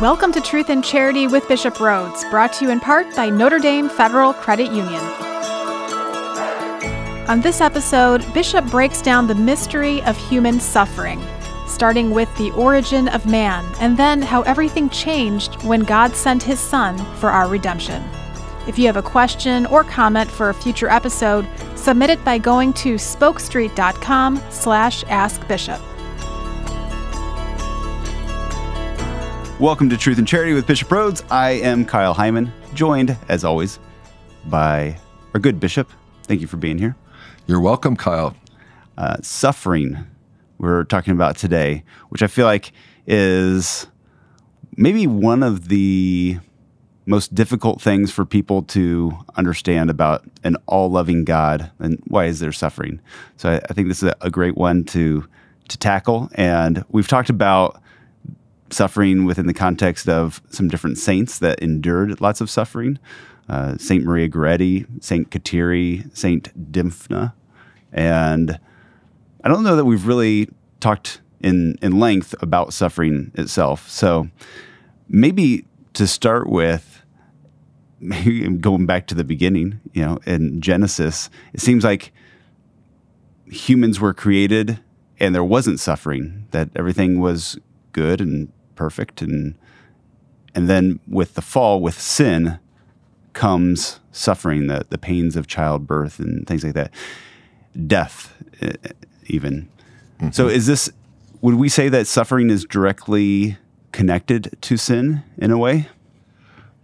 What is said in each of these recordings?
Welcome to Truth and Charity with Bishop Rhoades, brought to you in part by Notre Dame Federal Credit Union. On this episode, Bishop breaks down the mystery of human suffering, starting with the origin of man and then how everything changed when God sent his Son for our redemption. If you have a question or comment for a future episode, submit it by going to spokestreet.com slash askbishop. Welcome to Truth and Charity with Bishop Rhoades. I am Kyle Hyman, joined, as always, by our good bishop. Thank you for being here. You're welcome, Kyle. Uh, suffering, we're talking about today, which I feel like is maybe one of the most difficult things for people to understand about an all loving God and why is there suffering. So I, I think this is a great one to to tackle. And we've talked about suffering within the context of some different saints that endured lots of suffering. Uh, Saint Maria Goretti, Saint Kateri, Saint Dymphna, and I don't know that we've really talked in in length about suffering itself. So maybe to start with, going back to the beginning, you know, in Genesis, it seems like humans were created and there wasn't suffering; that everything was good and perfect. And and then with the fall with sin comes suffering the the pains of childbirth and things like that. Death even. Mm-hmm. so is this would we say that suffering is directly connected to sin in a way?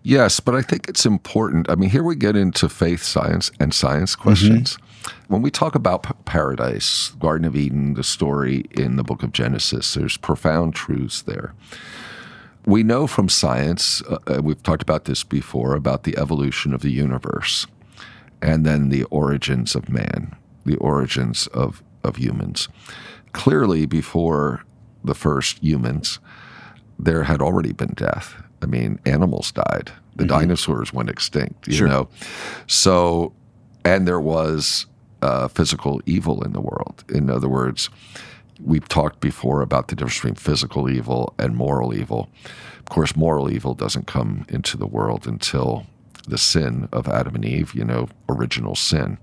Yes but i think it's important. I mean here we get into faith science and science questions. Mm-hmm. When we talk about p- paradise garden of eden the story in the book of genesis there's profound truths there we know from science, uh, uh, we've talked about this before, about the evolution of the universe and then the origins of man, the origins of, of humans. Clearly, before the first humans, there had already been death. I mean, animals died. The mm-hmm. dinosaurs went extinct, you sure. know. So, and there was uh, physical evil in the world. In other words, We've talked before about the difference between physical evil and moral evil. Of course, moral evil doesn't come into the world until the sin of Adam and Eve, you know, original sin.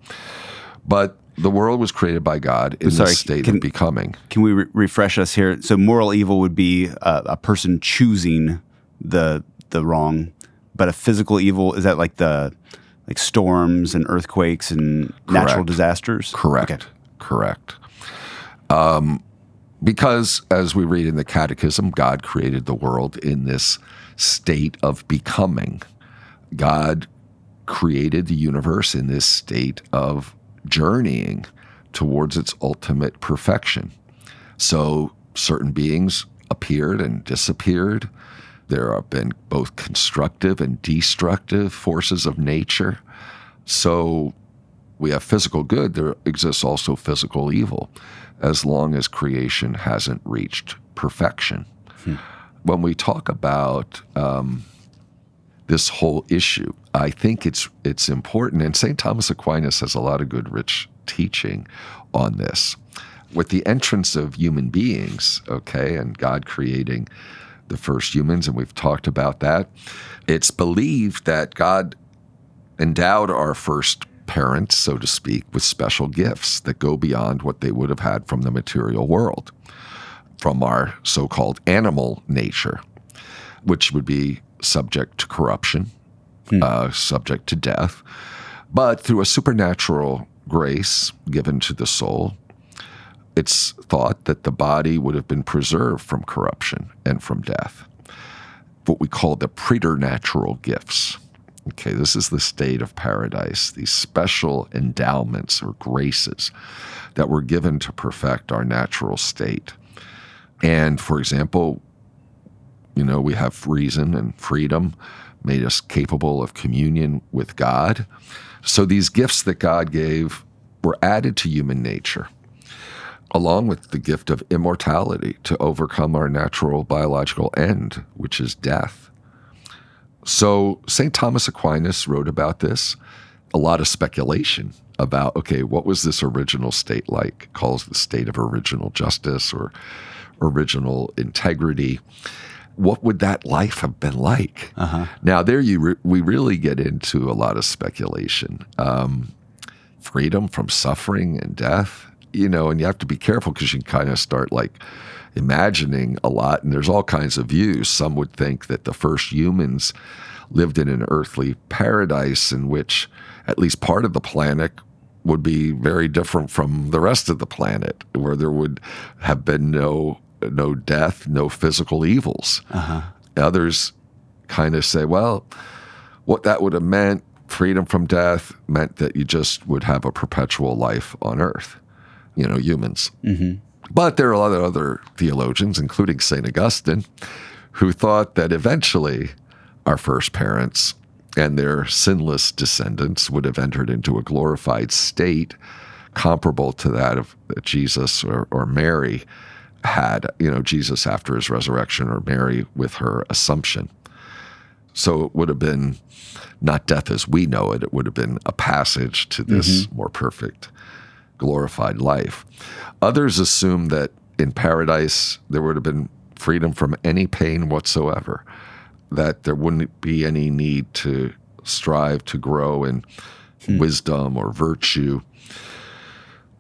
But the world was created by God in the state can, of becoming. Can we re- refresh us here? So, moral evil would be a, a, person choosing the the wrong, but a physical evil is that like the like storms and earthquakes and Correct. natural disasters. Correct. Okay. Correct. Um, because, as we read in the Catechism, God created the world in this state of becoming. God created the universe in this state of journeying towards its ultimate perfection. So, certain beings appeared and disappeared. There have been both constructive and destructive forces of nature. So, we have physical good, there exists also physical evil as long as creation hasn't reached perfection. Hmm. When we talk about um, this whole issue, I think it's it's important, and St. Thomas Aquinas has a lot of good, rich teaching on this. With the entrance of human beings, okay, and God creating the first humans, and we've talked about that, it's believed that God endowed our first parents, so to speak, with special gifts that go beyond what they would have had from the material world, from our so called animal nature, which would be subject to corruption, hmm. uh, subject to death. But through a supernatural grace given to the soul, it's thought that the body would have been preserved from corruption and from death. What we call the preternatural gifts. Okay, this is the state of paradise, these special endowments or graces that were given to perfect our natural state. And for example, you know, we have reason and freedom made us capable of communion with God. So these gifts that God gave were added to human nature, along with the gift of immortality to overcome our natural biological end, which is death. So St. Thomas Aquinas wrote about this. A lot of speculation about, okay, what was this original state like? Calls the state of original justice or original integrity. what would that life have been like? Uh-huh. Now, there you re- we really get into a lot of speculation. Um, freedom from suffering and death, you know, and you have to be careful because you can kind of start like imagining a lot, and there's all kinds of views. Some would think that the first humans lived in an earthly paradise in which at least part of the planet would be very different from the rest of the planet, where there would have been no no death, no physical evils. Uh-huh. Others kind of say, well, what that would have meant, freedom from death, meant that you just would have a perpetual life on earth, you know, humans. Mm-hmm. But there are a lot of other theologians, including St. Augustine, who thought that eventually our first parents and their sinless descendants would have entered into a glorified state comparable to that of Jesus or, or Mary had, you know, Jesus after his resurrection or Mary with her assumption. So it would have been not death as we know it, it would have been a passage to this mm-hmm. more perfect, glorified life. Others assume that in paradise there would have been freedom from any pain whatsoever, that there wouldn't be any need to strive to grow in hmm. wisdom or virtue.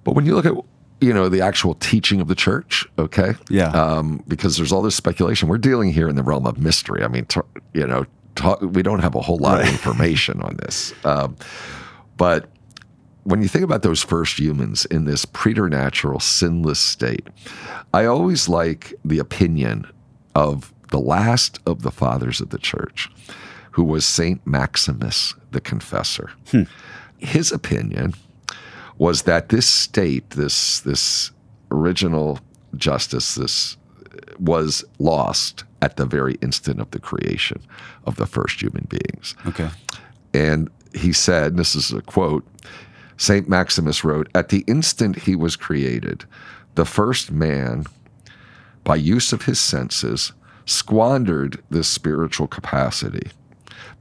But when you look at you know the actual teaching of the church okay yeah um, because there's all this speculation we're dealing here in the realm of mystery i mean t- you know talk, we don't have a whole lot right. of information on this um, but when you think about those first humans in this preternatural sinless state i always like the opinion of the last of the fathers of the church who was saint maximus the confessor hmm. his opinion was that this state, this this original justice, this was lost at the very instant of the creation of the first human beings. Okay. And he said, and this is a quote, St. Maximus wrote, At the instant he was created, the first man, by use of his senses, squandered this spiritual capacity,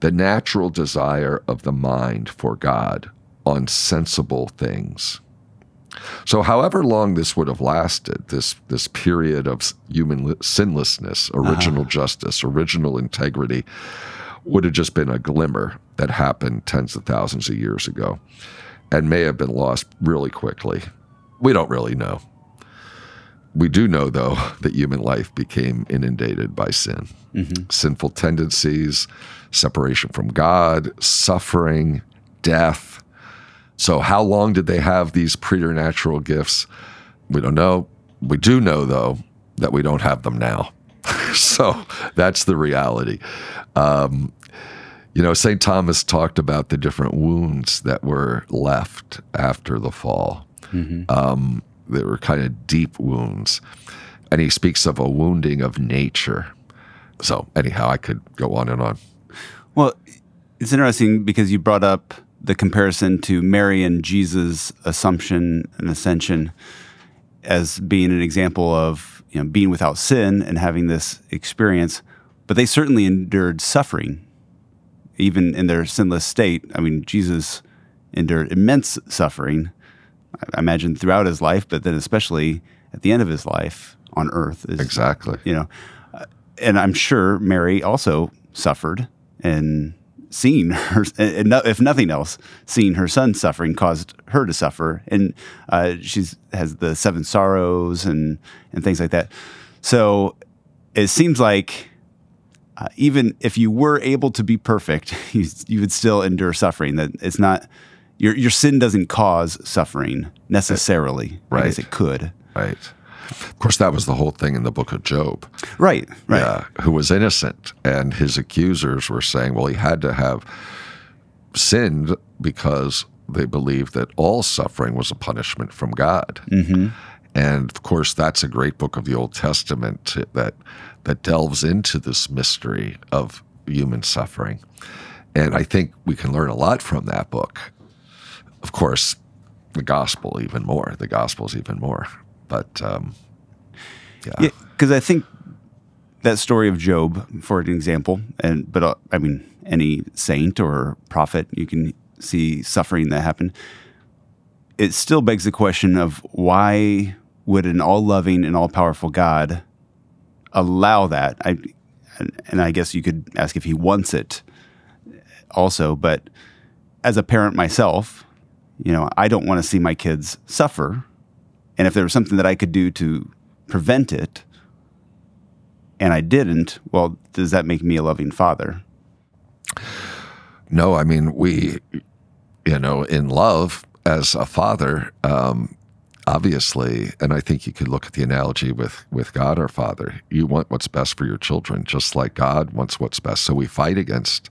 the natural desire of the mind for God on sensible things. So, however long this would have lasted, this this period of human sinlessness, original uh-huh. justice, original integrity, would have just been a glimmer that happened tens of thousands of years ago, and may have been lost really quickly. We don't really know. We do know, though, that human life became inundated by sin, mm-hmm. sinful tendencies, separation from God, suffering, death so, how long did they have these preternatural gifts? We don't know. We do know, though, that we don't have them now. so, that's the reality. Um, you know, St. Thomas talked about the different wounds that were left after the fall. Mm-hmm. Um, they were kind of deep wounds. And he speaks of a wounding of nature. So, anyhow, I could go on and on. Well, it's interesting because you brought up the comparison to Mary and Jesus' assumption and ascension as being an example of you know, being without sin and having this experience, but they certainly endured suffering, even in their sinless state. I mean, Jesus endured immense suffering, I imagine throughout his life, but then especially at the end of his life on earth. Is, exactly. You know, and I'm sure Mary also suffered and seeing her, if nothing else, seeing her son suffering caused her to suffer, and uh, she has the seven sorrows and and things like that. So it seems like uh, even if you were able to be perfect, you, you would still endure suffering. That it's not your your sin doesn't cause suffering necessarily. Right, I guess it could. Right. Of course, that was the whole thing in the book of Job. Right, right. Yeah, who was innocent. And his accusers were saying, well, he had to have sinned because they believed that all suffering was a punishment from God. Mm-hmm. And of course, that's a great book of the Old Testament that that delves into this mystery of human suffering. And I think we can learn a lot from that book. Of course, the gospel even more. The gospel is even more. But um, yeah, because yeah, I think that story of Job, for an example, and but uh, I mean any saint or prophet, you can see suffering that happen. It still begs the question of why would an all-loving and all-powerful God allow that? I and, and I guess you could ask if he wants it also. But as a parent myself, you know, I don't want to see my kids suffer. And if there was something that I could do to prevent it, and I didn't, well, does that make me a loving father? No, I mean, we, you know, in love as a father, um, obviously, and I think you could look at the analogy with, with God our Father. You want what's best for your children, just like God wants what's best. So we fight against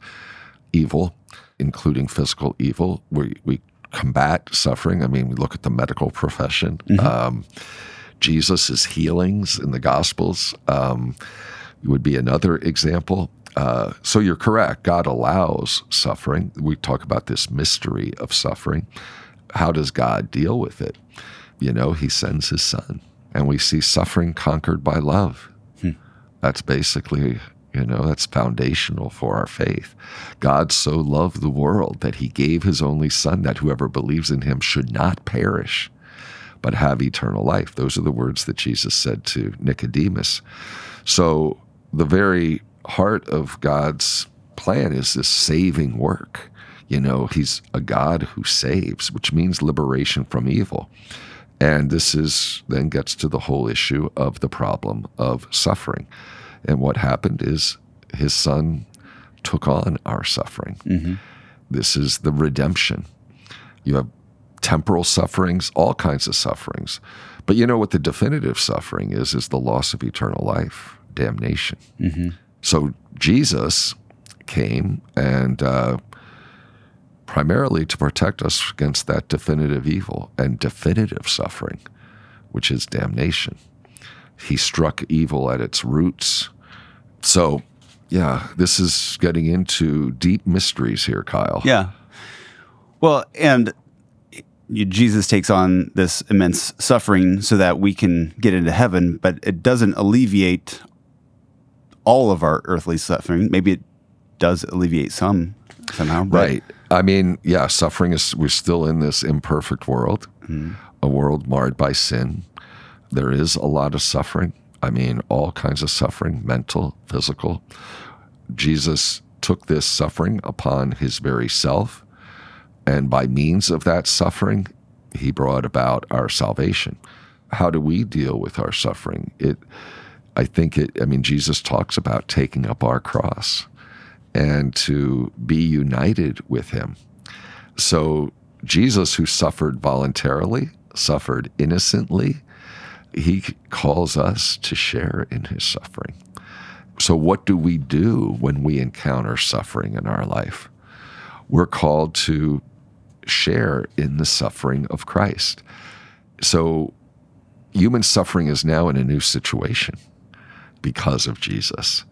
evil, including physical evil. We, we combat suffering. I mean, we look at the medical profession. Mm-hmm. Um, Jesus' healings in the Gospels um, would be another example. Uh, so you're correct. God allows suffering. We talk about this mystery of suffering. How does God deal with it? You know, He sends His Son, and we see suffering conquered by love. Hmm. That's basically, you know, that's foundational for our faith. God so loved the world that He gave His only Son, that whoever believes in Him should not perish, but have eternal life. Those are the words that Jesus said to Nicodemus. So the very heart of God's plan is this saving work. You know, He's a God who saves, which means liberation from evil. And this is then gets to the whole issue of the problem of suffering. And what happened is his son took on our suffering. Mm-hmm. This is the redemption. You have temporal sufferings, all kinds of sufferings. But you know what the definitive suffering is is the loss of eternal life, damnation. Mm-hmm. So Jesus came and uh, primarily to protect us against that definitive evil and definitive suffering, which is damnation. He struck evil at its roots. So, yeah, this is getting into deep mysteries here, Kyle. Yeah. Well, and Jesus takes on this immense suffering so that we can get into heaven, but it doesn't alleviate all of our earthly suffering. Maybe it does alleviate some somehow. right. I mean, yeah, suffering is, we're still in this imperfect world, mm-hmm. a world marred by sin. There is a lot of suffering. I mean, all kinds of suffering, mental, physical. Jesus took this suffering upon his very self. And by means of that suffering, he brought about our salvation. How do we deal with our suffering? It, I think it, I mean, Jesus talks about taking up our cross and to be united with him. So, Jesus, who suffered voluntarily, suffered innocently, he calls us to share in his suffering. So, what do we do when we encounter suffering in our life? We're called to share in the suffering of Christ. So, human suffering is now in a new situation because of Jesus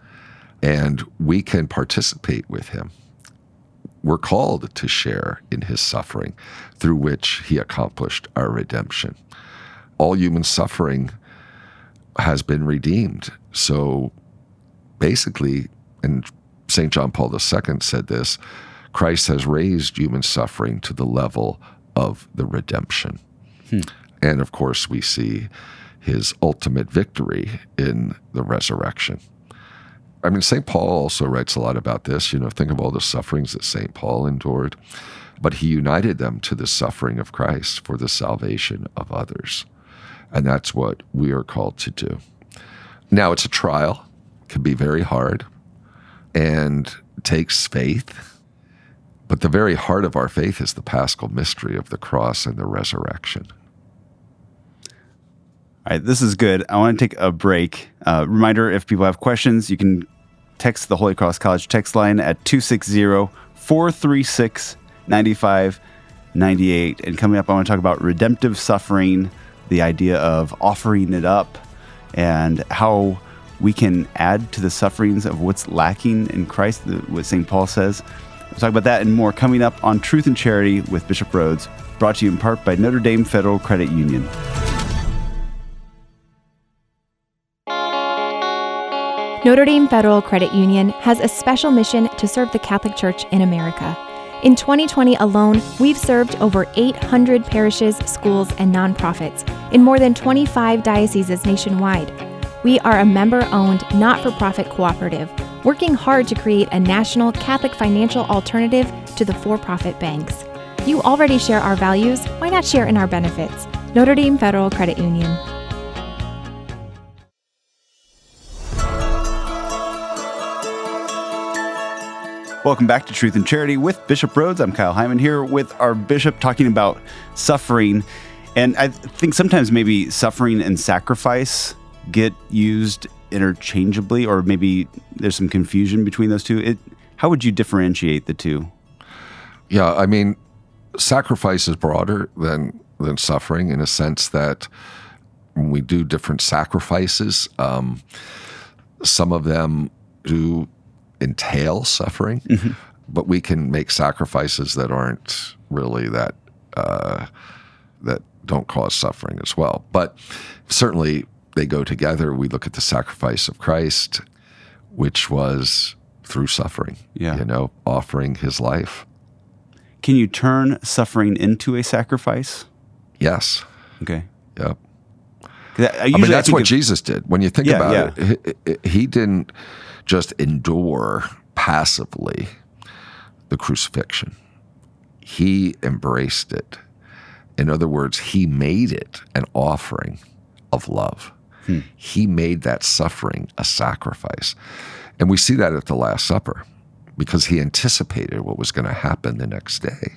and we can participate with him. We're called to share in his suffering through which he accomplished our redemption. All human suffering has been redeemed. So basically, and St. John Paul II said this Christ has raised human suffering to the level of the redemption. Hmm. And of course, we see his ultimate victory in the resurrection. I mean, St. Paul also writes a lot about this. You know, think of all the sufferings that St. Paul endured, but he united them to the suffering of Christ for the salvation of others. And that's what we are called to do. Now, it's a trial, it can be very hard, and takes faith. But the very heart of our faith is the paschal mystery of the cross and the resurrection. All right, this is good. I want to take a break. Uh, reminder if people have questions, you can text the Holy Cross College text line at 260 436 9598. And coming up, I want to talk about redemptive suffering, the idea of offering it up, and how we can add to the sufferings of what's lacking in Christ, what St. Paul says. We'll talk about that and more coming up on Truth and Charity with Bishop Rhoades, brought to you in part by Notre Dame Federal Credit Union. Notre Dame Federal Credit Union has a special mission to serve the Catholic Church in America. In 2020 alone, we've served over 800 parishes, schools, and nonprofits in more than 25 dioceses nationwide. We are a member owned, not for profit cooperative working hard to create a national Catholic financial alternative to the for profit banks. You already share our values, why not share in our benefits? Notre Dame Federal Credit Union. Welcome back to Truth and Charity with Bishop Rhoades. I'm Kyle Hyman here with our bishop talking about suffering. And I think sometimes maybe suffering and sacrifice get used interchangeably, or maybe there's some confusion between those two. It, how would you differentiate the two? Yeah, I mean, sacrifice is broader than than suffering in a sense that we do different sacrifices, um, some of them do entail suffering, mm-hmm. but we can make sacrifices that aren't really that uh, that don't cause suffering as well. But certainly they go together. We look at the sacrifice of Christ, which was through suffering. Yeah. You know, offering his life. Can you turn suffering into a sacrifice? Yes. Okay. Yep. I, I, mean, that's what Jesus did. When you think yeah, about yeah. it, he, he didn't just endure passively the crucifixion. He embraced it. In other words, he made it an offering of love. Hmm. He made that suffering a sacrifice. And we see that at the Last Supper because he anticipated what was going to happen the next day.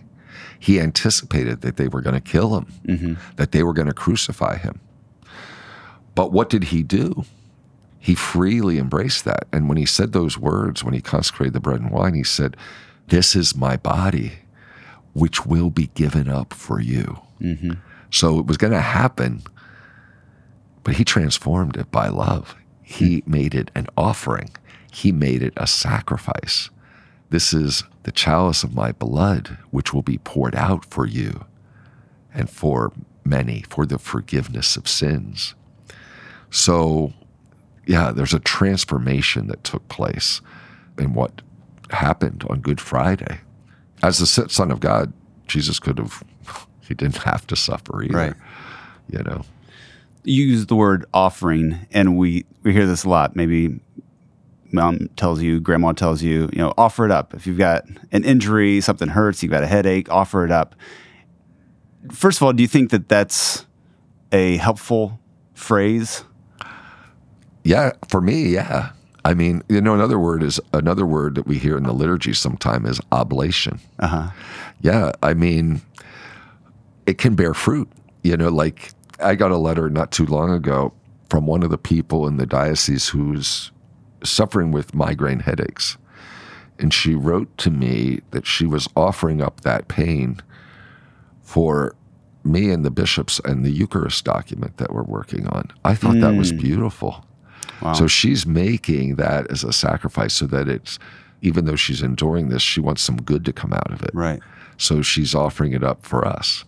He anticipated that they were going to kill him, mm-hmm. that they were going to crucify him. But what did he do? He freely embraced that. And when he said those words, when he consecrated the bread and wine, he said, This is my body, which will be given up for you. Mm-hmm. So it was going to happen, but he transformed it by love. He mm-hmm. made it an offering, he made it a sacrifice. This is the chalice of my blood, which will be poured out for you and for many for the forgiveness of sins. So, yeah, there's a transformation that took place in what happened on Good Friday. As the Son of God, Jesus could have, he didn't have to suffer either. Right. You know, you use the word offering, and we, we hear this a lot. Maybe mom tells you, grandma tells you, you know, offer it up. If you've got an injury, something hurts, you've got a headache, offer it up. First of all, do you think that that's a helpful phrase? Yeah, for me, yeah. I mean, you know, another word is another word that we hear in the liturgy sometime is oblation. Uh-huh. Yeah, I mean, it can bear fruit. You know, like I got a letter not too long ago from one of the people in the diocese who's suffering with migraine headaches. And she wrote to me that she was offering up that pain for me and the bishops and the Eucharist document that we're working on. I thought mm. that was hmm. beautiful. Wow. So she's making that as a sacrifice so that it's, even though she's enduring this, she wants some good to come out of it. Right. So she's offering it up for us.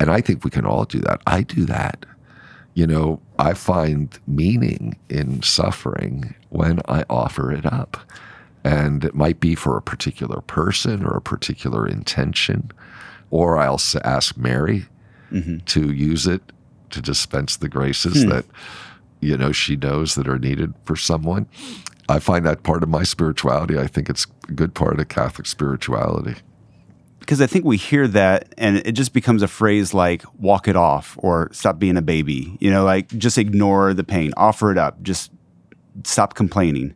And I think we can all do that. I do that. You know, I find meaning in suffering when I offer it up. And it might be for a particular person or a particular intention. Or I'll ask Mary mm-hmm. to use it to dispense the graces hmm. that, you know, she knows that are needed for someone. I find that part of my spirituality. I think it's a good part of Catholic spirituality because I think we hear that and it just becomes a phrase like walk it off or stop being a baby. You know, like just ignore the pain, offer it up, just stop complaining.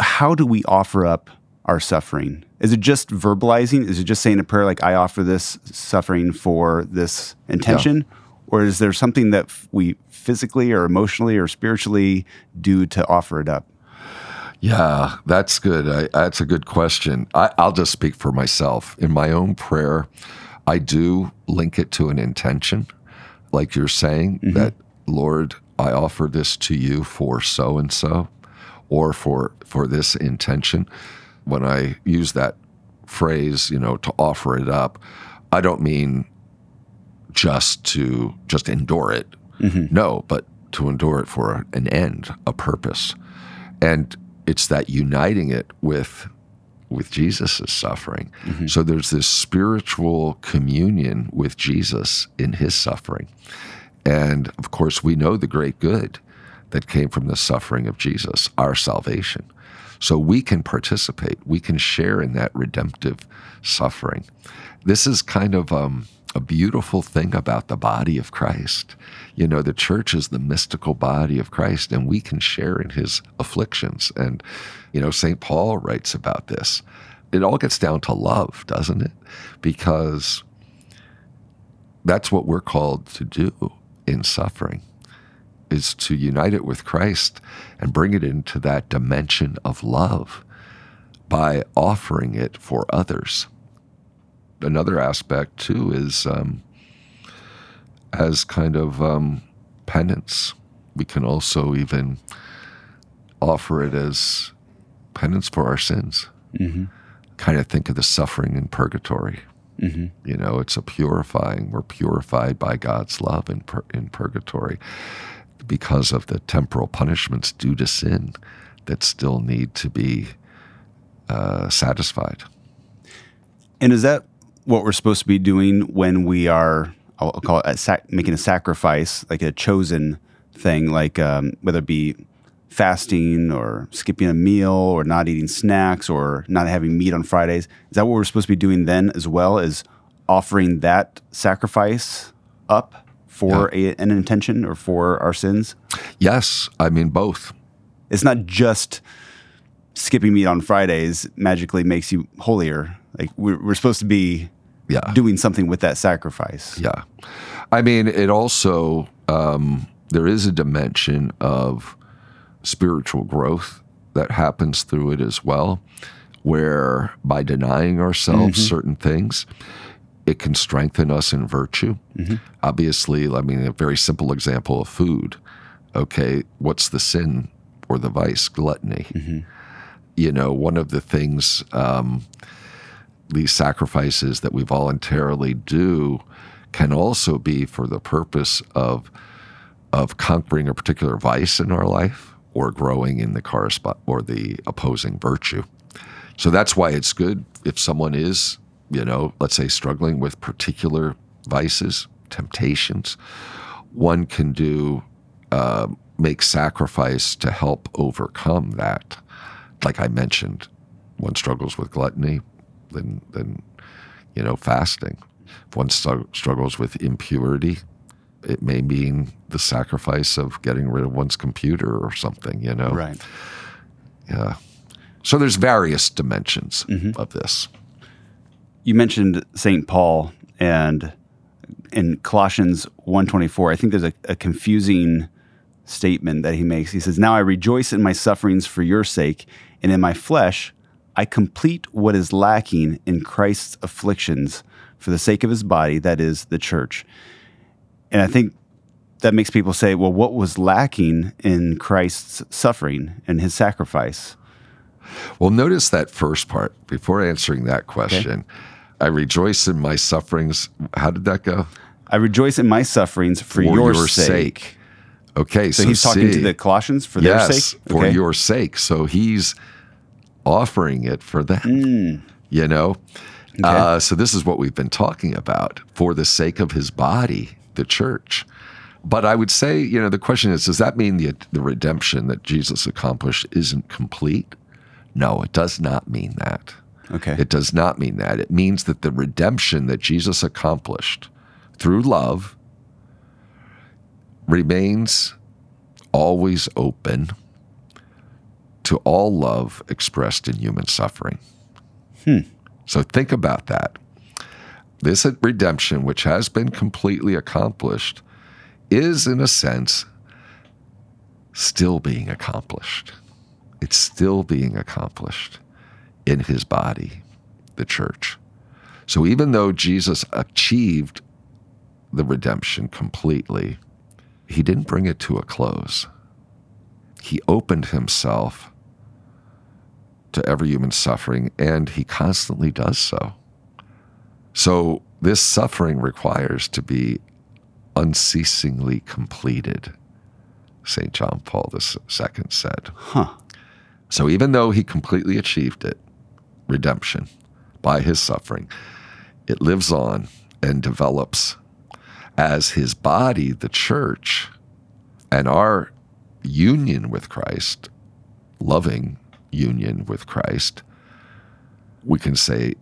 How do we offer up our suffering? Is it just verbalizing? Is it just saying a prayer like I offer this suffering for this intention? Yeah. Or is there something that we physically or emotionally or spiritually do to offer it up? Yeah, that's good. I, that's a good question. I, I'll just speak for myself. In my own prayer, I do link it to an intention, like you're saying, mm-hmm. that, Lord, I offer this to you for so and so or for for this intention. When I use that phrase, you know, to offer it up, I don't mean just to just endure it. Mm-hmm. No, but to endure it for an end, a purpose. And it's that uniting it with with Jesus' suffering. Mm-hmm. So there's this spiritual communion with Jesus in his suffering. And of course, we know the great good that came from the suffering of Jesus, our salvation. So we can participate, we can share in that redemptive suffering. This is kind of um, a beautiful thing about the body of Christ. You know, the church is the mystical body of Christ, and we can share in his afflictions. And, you know, St. Paul writes about this. It all gets down to love, doesn't it? Because that's what we're called to do in suffering is to unite it with Christ and bring it into that dimension of love by offering it for others. Another aspect, too, is um, as kind of um, penance. We can also even offer it as penance for our sins. Mm-hmm. Kind of think of the suffering in purgatory. Mm-hmm. You know, it's a purifying. We're purified by God's love in, pur- in purgatory because of the temporal punishments due to sin that still need to be uh, satisfied. And is that what we're supposed to be doing when we are, I'll call it a sac- making a sacrifice, like a chosen thing, like um, whether it be fasting or skipping a meal or not eating snacks or not having meat on Fridays? Is that what we're supposed to be doing then as well as offering that sacrifice up? for yeah. a, an intention or for our sins? Yes, I mean both. It's not just skipping meat on Fridays magically makes you holier. Like we're, we're supposed to be yeah. doing something with that sacrifice. Yeah. I mean, it also, um, there is a dimension of spiritual growth that happens through it as well, where by denying ourselves mm-hmm. certain things, it can strengthen us in virtue. Mm-hmm. Obviously, I mean, a very simple example of food. Okay, what's the sin or the vice? Gluttony. Mm-hmm. You know, one of the things, um, these sacrifices that we voluntarily do can also be for the purpose of of conquering a particular vice in our life or growing in the correspond or the opposing virtue. So that's why it's good if someone is you know, let's say struggling with particular vices, temptations, one can do uh, make sacrifice to help overcome that. Like I mentioned, one struggles with gluttony, then then you know fasting. If one st- struggles with impurity, it may mean the sacrifice of getting rid of one's computer or something. You know, right? Yeah. So there's various dimensions mm-hmm. of this you mentioned St. Paul and in Colossians 124, I think there's a, a, confusing statement that he makes. He says, Now I rejoice in my sufferings for your sake, and in my flesh I complete what is lacking in Christ's afflictions for the sake of his body, that is, the church. And I think that makes people say, well, what was lacking in Christ's suffering and his sacrifice? Well, notice that first part before answering that question. Okay I rejoice in my sufferings. How did that go? I rejoice in my sufferings for, for your, your sake. sake. Okay, so, so he's see, talking to the Colossians for yes, their sake. for your sake. So he's offering it for them. Mm. You know, okay. uh, so this is what we've been talking about for the sake of his body, the church. But I would say, you know, the question is: Does that mean the the redemption that Jesus accomplished isn't complete? No, it does not mean that. Okay. It does not mean that. It means that the redemption that Jesus accomplished through love remains always open to all love expressed in human suffering. Hmm. So think about that. This redemption, which has been completely accomplished, is in a sense still being accomplished. It's still being accomplished in his body, the church. So even though Jesus achieved the redemption completely, he didn't bring it to a close. He opened himself to every human suffering, and he constantly does so. So this suffering requires to be unceasingly completed, St. John Paul II said. Huh. So even though he completely achieved it, redemption by his suffering. It lives on and develops as his body, the church, and our union with Christ, loving union with Christ, we can say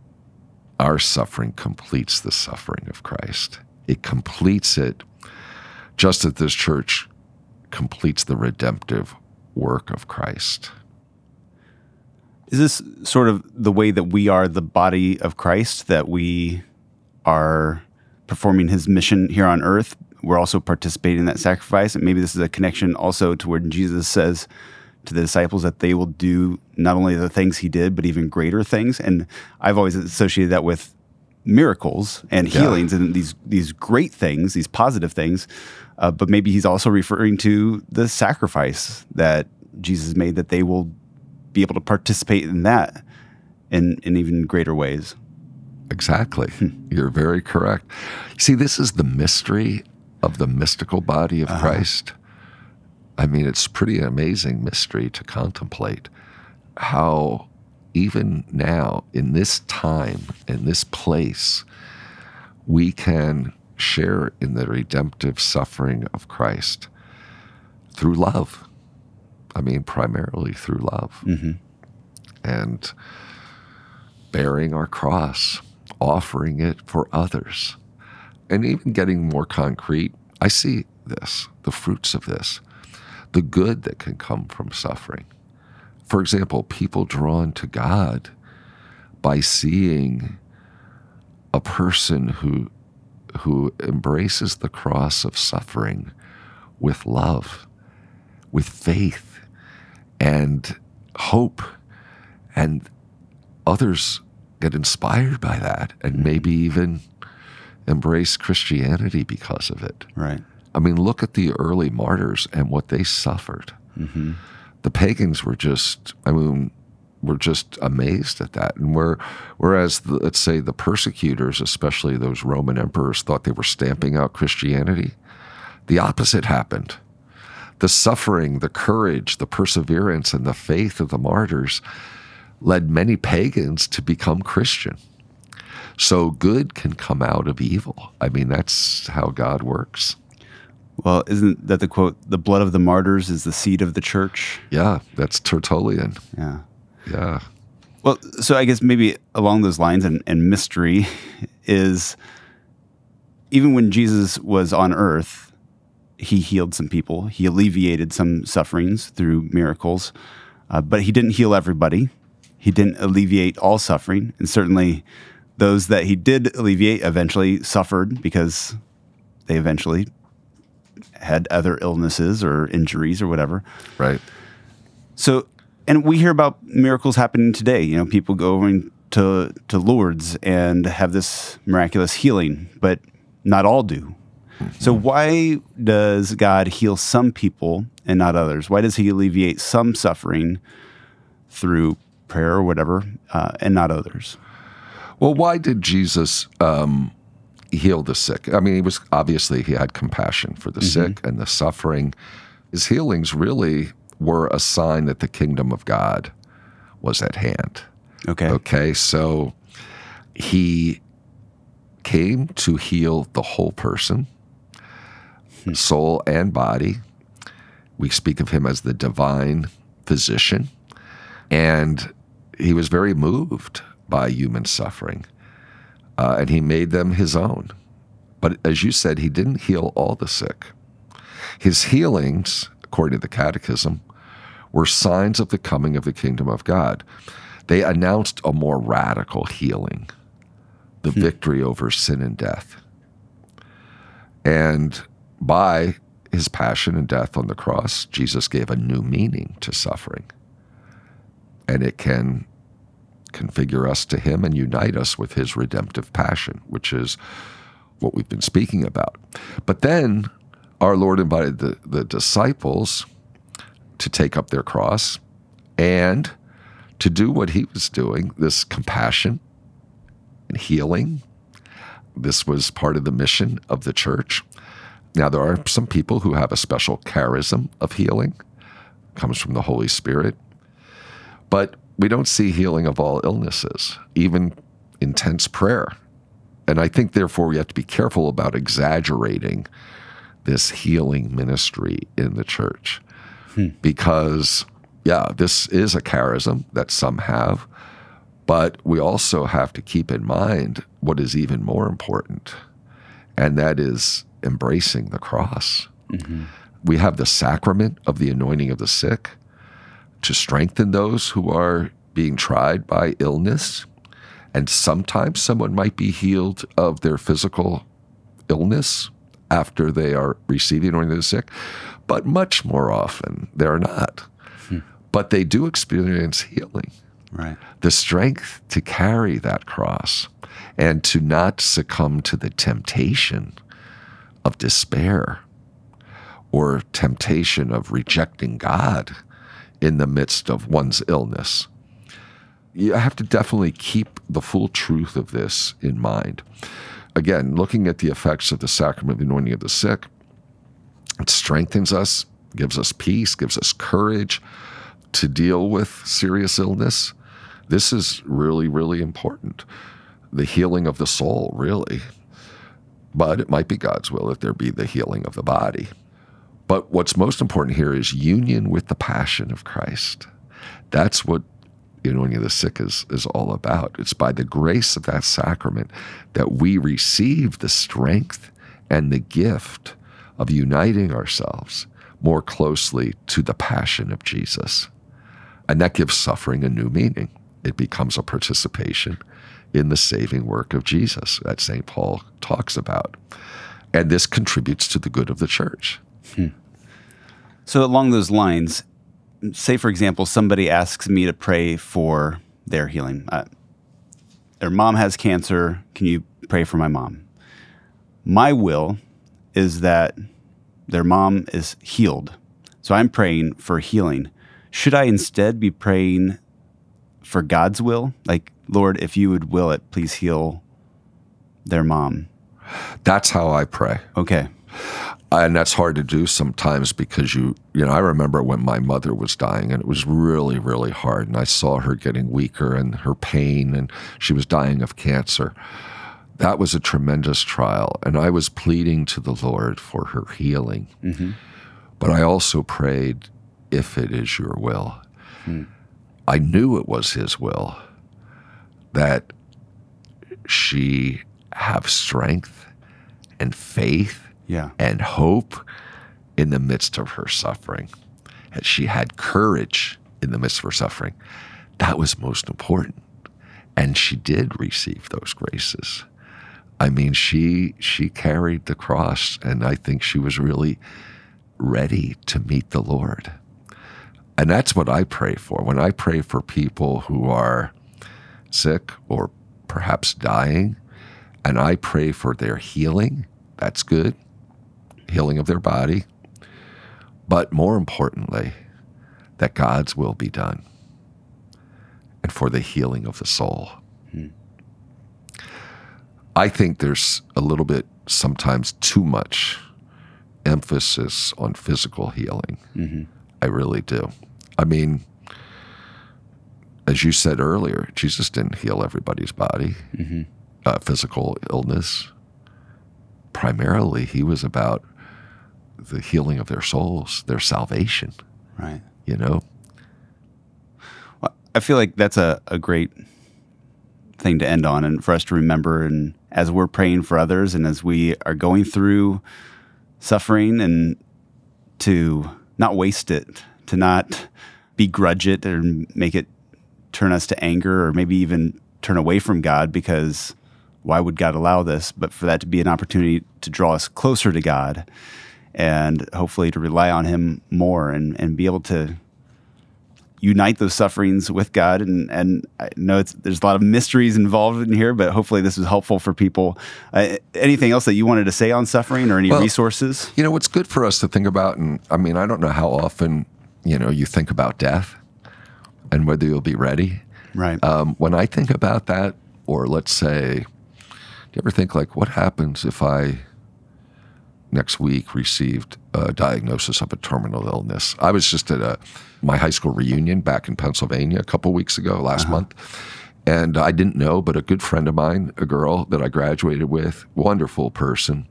our suffering completes the suffering of Christ. It completes it just as this church completes the redemptive work of Christ. Is this sort of the way that we are the body of Christ, that we are performing his mission here on earth? We're also participating in that sacrifice. And maybe this is a connection also to where Jesus says to the disciples that they will do not only the things he did, but even greater things. And I've always associated that with miracles and healings yeah. and these these great things, these positive things. Uh, but maybe he's also referring to the sacrifice that Jesus made, that they will be able to participate in that in, in even greater ways. Exactly. Hmm. You're very correct. See, this is the mystery of the mystical body of uh-huh. Christ. I mean, it's pretty amazing mystery to contemplate how even now, in this time, in this place, we can share in the redemptive suffering of Christ through love. I mean, primarily through love. Mm-hmm. And bearing our cross, offering it for others, and even getting more concrete. I see this, the fruits of this, the good that can come from suffering. For example, people drawn to God by seeing a person who who embraces the cross of suffering with love, with faith, and hope. And others get inspired by that and mm-hmm. maybe even embrace Christianity because of it. Right. I mean, look at the early martyrs and what they suffered. Mm-hmm. The pagans were just, I mean, were just amazed at that. And where, whereas, the, let's say, the persecutors, especially those Roman emperors, thought they were stamping out Christianity, the opposite happened the suffering, the courage, the perseverance, and the faith of the martyrs led many pagans to become Christian. So good can come out of evil. I mean, that's how God works. Well, isn't that the quote? The blood of the martyrs is the seed of the church. Yeah, that's Tertullian. Yeah. Yeah. Well, so I guess maybe along those lines and, and mystery is even when Jesus was on earth, he healed some people. He alleviated some sufferings through miracles, uh, but he didn't heal everybody. He didn't alleviate all suffering, and certainly those that he did alleviate eventually suffered because they eventually had other illnesses or injuries or whatever. Right. So, and we hear about miracles happening today. You know, people going to to Lourdes and have this miraculous healing, but not all do. So why does God heal some people and not others? Why does He alleviate some suffering through prayer or whatever, uh, and not others? Well, why did Jesus um, heal the sick? I mean, he was obviously he had compassion for the mm-hmm. sick and the suffering. His healings really were a sign that the kingdom of God was at hand. Okay. Okay. So he came to heal the whole person soul and body. We speak of him as the divine physician. And he was very moved by human suffering. Uh, and he made them his own. But as you said, he didn't heal all the sick. His healings, according to the Catechism, were signs of the coming of the kingdom of God. They announced a more radical healing, the hmm. victory over sin and death. And by his passion and death on the cross, Jesus gave a new meaning to suffering. And it can configure us to him and unite us with his redemptive passion, which is what we've been speaking about. But then our Lord invited the, the disciples to take up their cross and to do what he was doing this compassion and healing. This was part of the mission of the church. Now, there are some people who have a special charism of healing, comes from the Holy Spirit, but we don't see healing of all illnesses, even intense prayer. And I think, therefore, we have to be careful about exaggerating this healing ministry in the church hmm. because yeah, this is a charism that some have, but we also have to keep in mind what is even more important, and that is embracing the cross. We have the sacrament of the anointing of the sick to strengthen those who are being tried by illness. And sometimes someone might be healed of their physical illness after they are receiving anointing of the sick, but much more often they're not. Hmm. But they do experience healing Right. the strength to carry that cross and to not succumb to the temptation of despair or temptation of rejecting God in the midst of one's illness. You have to definitely keep the full truth of this in mind. Again, looking at the effects of the sacrament of the anointing of the sick, it strengthens us, gives us peace, gives us courage to deal with serious illness. This is really, really important. The healing of the soul, really. But it might be God's will that there be the healing of the body. But what's most important here is union with the passion of Christ. That's what anointing of the sick is, is all about. It's by the grace of that sacrament that we receive the strength and the gift of uniting ourselves more closely to the passion of Jesus. And that gives suffering a new meaning. It becomes a participation in the saving work of Jesus that St. Paul talks about. And this contributes to the good of the church. So, along those lines, say, for example, somebody asks me to pray for their healing. Uh, their mom has cancer. Can you pray for my mom? My will is that their mom is healed. So, I'm praying for healing. Should I instead be praying for God's will? Like, Lord, if you would will it, please heal their mom. That's how I pray. Okay. And that's hard to do sometimes because you you know I remember when my mother was dying and it was really really hard and I saw her getting weaker and her pain and she was dying of cancer. That was a tremendous trial and I was pleading to the Lord for her healing. Mm-hmm. But I also prayed if it is your will. Hmm. I knew it was his will that she have strength and faith Yeah. and hope in the midst of her suffering. And she had courage in the midst of her suffering. That was most important. And she did receive those graces. I mean, she she carried the cross, and I think she was really ready to meet the Lord. And that's what I pray for. When I pray for people who are sick or perhaps dying, and I pray for their healing, that's good, healing of their body. But more importantly, that God's will be done and for the healing of the soul. I think there's a little bit, sometimes too much emphasis on physical healing. I really do. I mean, as you said earlier, Jesus didn't heal everybody's body, uh, physical illness. Primarily, he was about the healing of their souls, their salvation, Right. you know? Well, I feel like that's a, a great thing to end on and for us to remember. And as we're praying for others and as we are going through suffering and to not waste it, to not begrudge it or make it turn us to anger or maybe even turn away from God because why would God allow this? But for that to be an opportunity to draw us closer to God and hopefully to rely on Him more and, and be able to unite those sufferings with God. And, and I know it's, there's a lot of mysteries involved in here, but hopefully this is helpful for people. Uh, anything else that you wanted to say on suffering or any Well, resources? You know, what's good for us to think about, and I mean, I don't know how often, you know, you think about death and whether you'll be ready. Right. Um, when I think about that, or let's say, do you ever think like, what happens if I next week received a diagnosis of a terminal illness? I was just at a my high school reunion back in Pennsylvania a couple weeks ago, last month, and I didn't know, but a good friend of mine, a girl that I graduated with, wonderful person,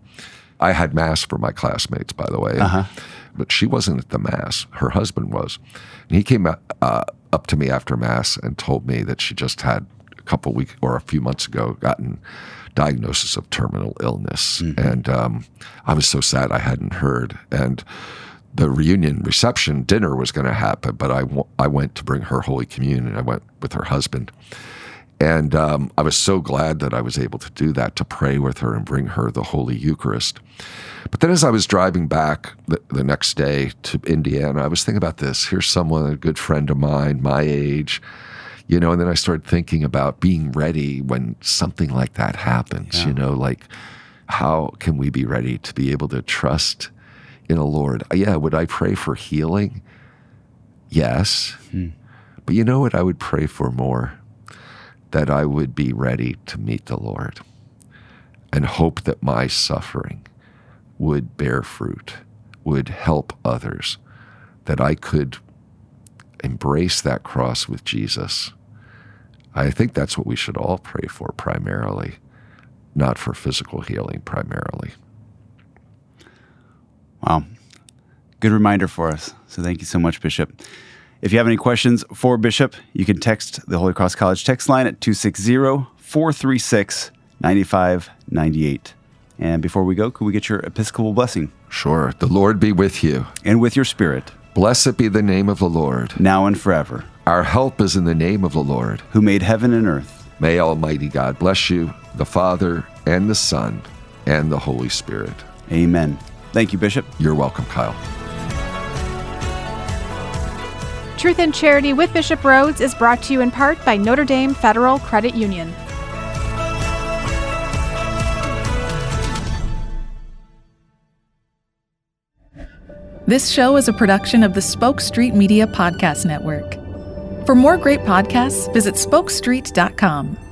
I had mass for my classmates, by the way. Uh-huh. But she wasn't at the mass. Her husband was. And he came uh, up to me after mass and told me that she just had a couple weeks or a few months ago gotten diagnosis of terminal illness. And um, I was so sad I hadn't heard. And the reunion reception dinner was going to happen, but I, w- I went to bring her Holy Communion. I went with her husband. And um, I was so glad that I was able to do that, to pray with her and bring her the Holy Eucharist. But then as I was driving back the, the next day to Indiana, I was thinking about this. Here's someone, a good friend of mine, my age, you know, and then I started thinking about being ready when something like that happens, you know, like how can we be ready to be able to trust in a Lord? Uh, yeah, would I pray for healing? Yes. Hmm. But you know what I would pray for more? That I would be ready to meet the Lord and hope that my suffering would bear fruit, would help others, that I could embrace that cross with Jesus. I think that's what we should all pray for primarily, not for physical healing primarily. Wow. Good reminder for us. So thank you so much, Bishop. If you have any questions for Bishop, you can text the Holy Cross College text line at 260 436 9598. And before we go, could we get your Episcopal blessing? Sure, the Lord be with you. And with your spirit, Blessed be the name of the Lord. now and forever, Our help is in the name of the Lord. who made heaven and earth. May Almighty God bless you, the Father, and the Son, and the Holy Spirit. Amen. Thank you, Bishop. You're welcome, Kyle. Truth and Charity with Bishop Rhoades is brought to you in part by Notre Dame Federal Credit Union. This show is a production of the Spoke Street Media Podcast Network. For more great podcasts, visit spokestreet.com.